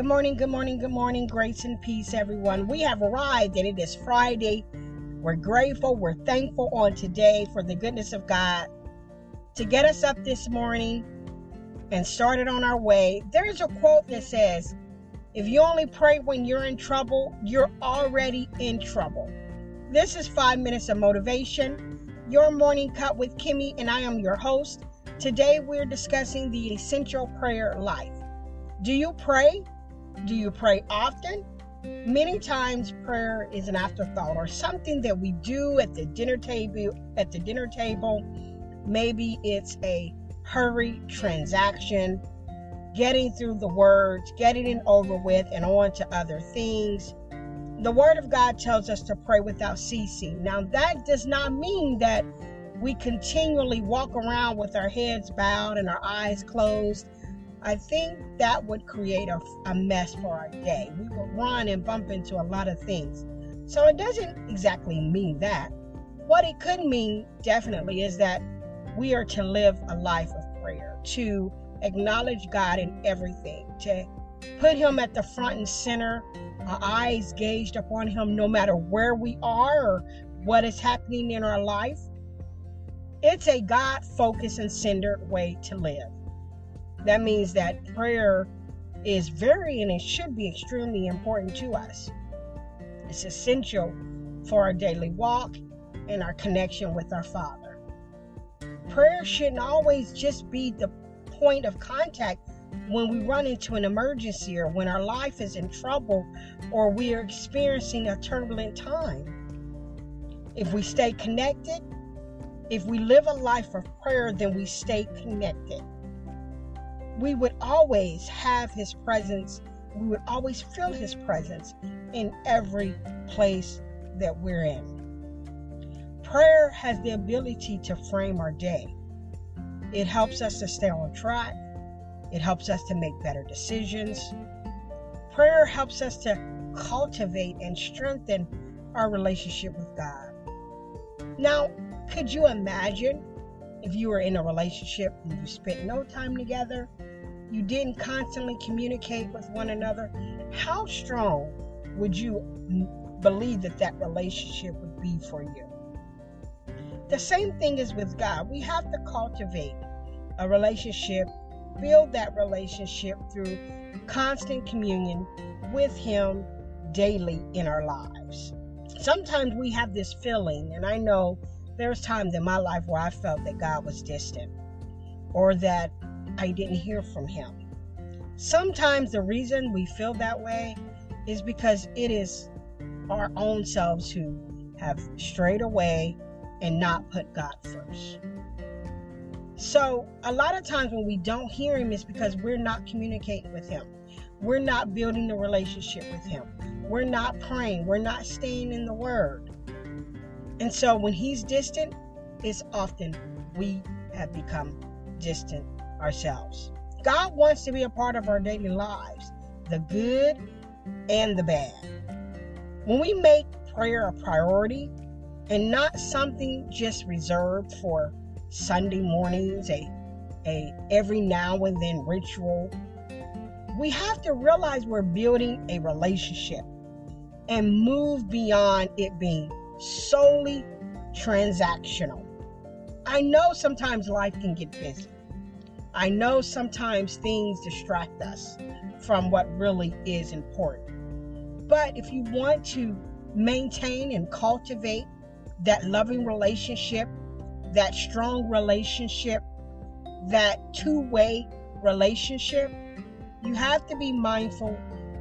Good morning, good morning, good morning. Grace and peace, everyone. We have arrived and it is Friday. We're grateful, we're thankful on today for the goodness of God to get us up this morning and started on our way. There's a quote that says, If you only pray when you're in trouble, you're already in trouble. This is five minutes of motivation, your morning cup with Kimmy, and I am your host. Today we're discussing the essential prayer life. Do you pray? Do you pray often? Many times prayer is an afterthought or something that we do at the dinner table at the dinner table. Maybe it's a hurry transaction, getting through the words, getting it over with and on to other things. The word of God tells us to pray without ceasing. Now that does not mean that we continually walk around with our heads bowed and our eyes closed I think that would create a, a mess for our day. We would run and bump into a lot of things. So it doesn't exactly mean that. What it could mean definitely is that we are to live a life of prayer, to acknowledge God in everything, to put Him at the front and center, our eyes gazed upon Him no matter where we are or what is happening in our life. It's a God focused and centered way to live that means that prayer is very and it should be extremely important to us. It's essential for our daily walk and our connection with our Father. Prayer shouldn't always just be the point of contact when we run into an emergency or when our life is in trouble or we are experiencing a turbulent time. If we stay connected, if we live a life of prayer, then we stay connected we would always have his presence. We would always feel his presence in every place that we're in. Prayer has the ability to frame our day. It helps us to stay on track. It helps us to make better decisions. Prayer helps us to cultivate and strengthen our relationship with God. Now, could you imagine if you were in a relationship and you spent no time together you didn't constantly communicate with one another, how strong would you believe that that relationship would be for you? The same thing is with God. We have to cultivate a relationship, build that relationship through constant communion with Him daily in our lives. Sometimes we have this feeling, and I know there's times in my life where I felt that God was distant or that I didn't hear from him. Sometimes the reason we feel that way is because it is our own selves who have strayed away and not put God first. So, a lot of times when we don't hear Him, is because we're not communicating with Him. We're not building a relationship with Him. We're not praying. We're not staying in the Word. And so, when He's distant, it's often we have become distant ourselves. God wants to be a part of our daily lives, the good and the bad. When we make prayer a priority and not something just reserved for Sunday mornings, a, a every now and then ritual, we have to realize we're building a relationship and move beyond it being solely transactional. I know sometimes life can get busy. I know sometimes things distract us from what really is important. But if you want to maintain and cultivate that loving relationship, that strong relationship, that two way relationship, you have to be mindful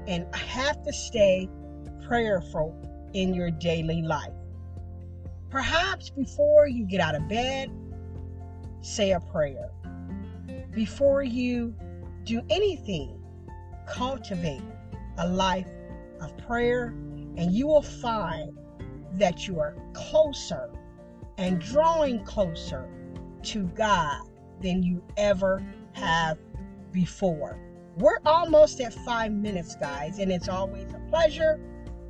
and have to stay prayerful in your daily life. Perhaps before you get out of bed, say a prayer. Before you do anything, cultivate a life of prayer, and you will find that you are closer and drawing closer to God than you ever have before. We're almost at five minutes, guys, and it's always a pleasure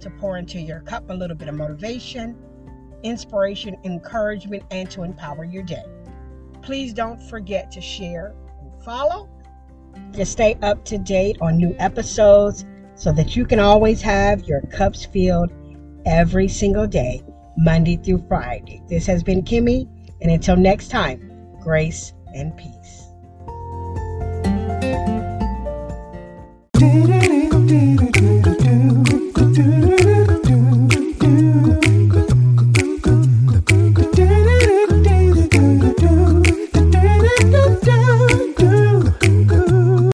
to pour into your cup a little bit of motivation, inspiration, encouragement, and to empower your day. Please don't forget to share and follow to stay up to date on new episodes so that you can always have your cups filled every single day, Monday through Friday. This has been Kimmy, and until next time, grace and peace.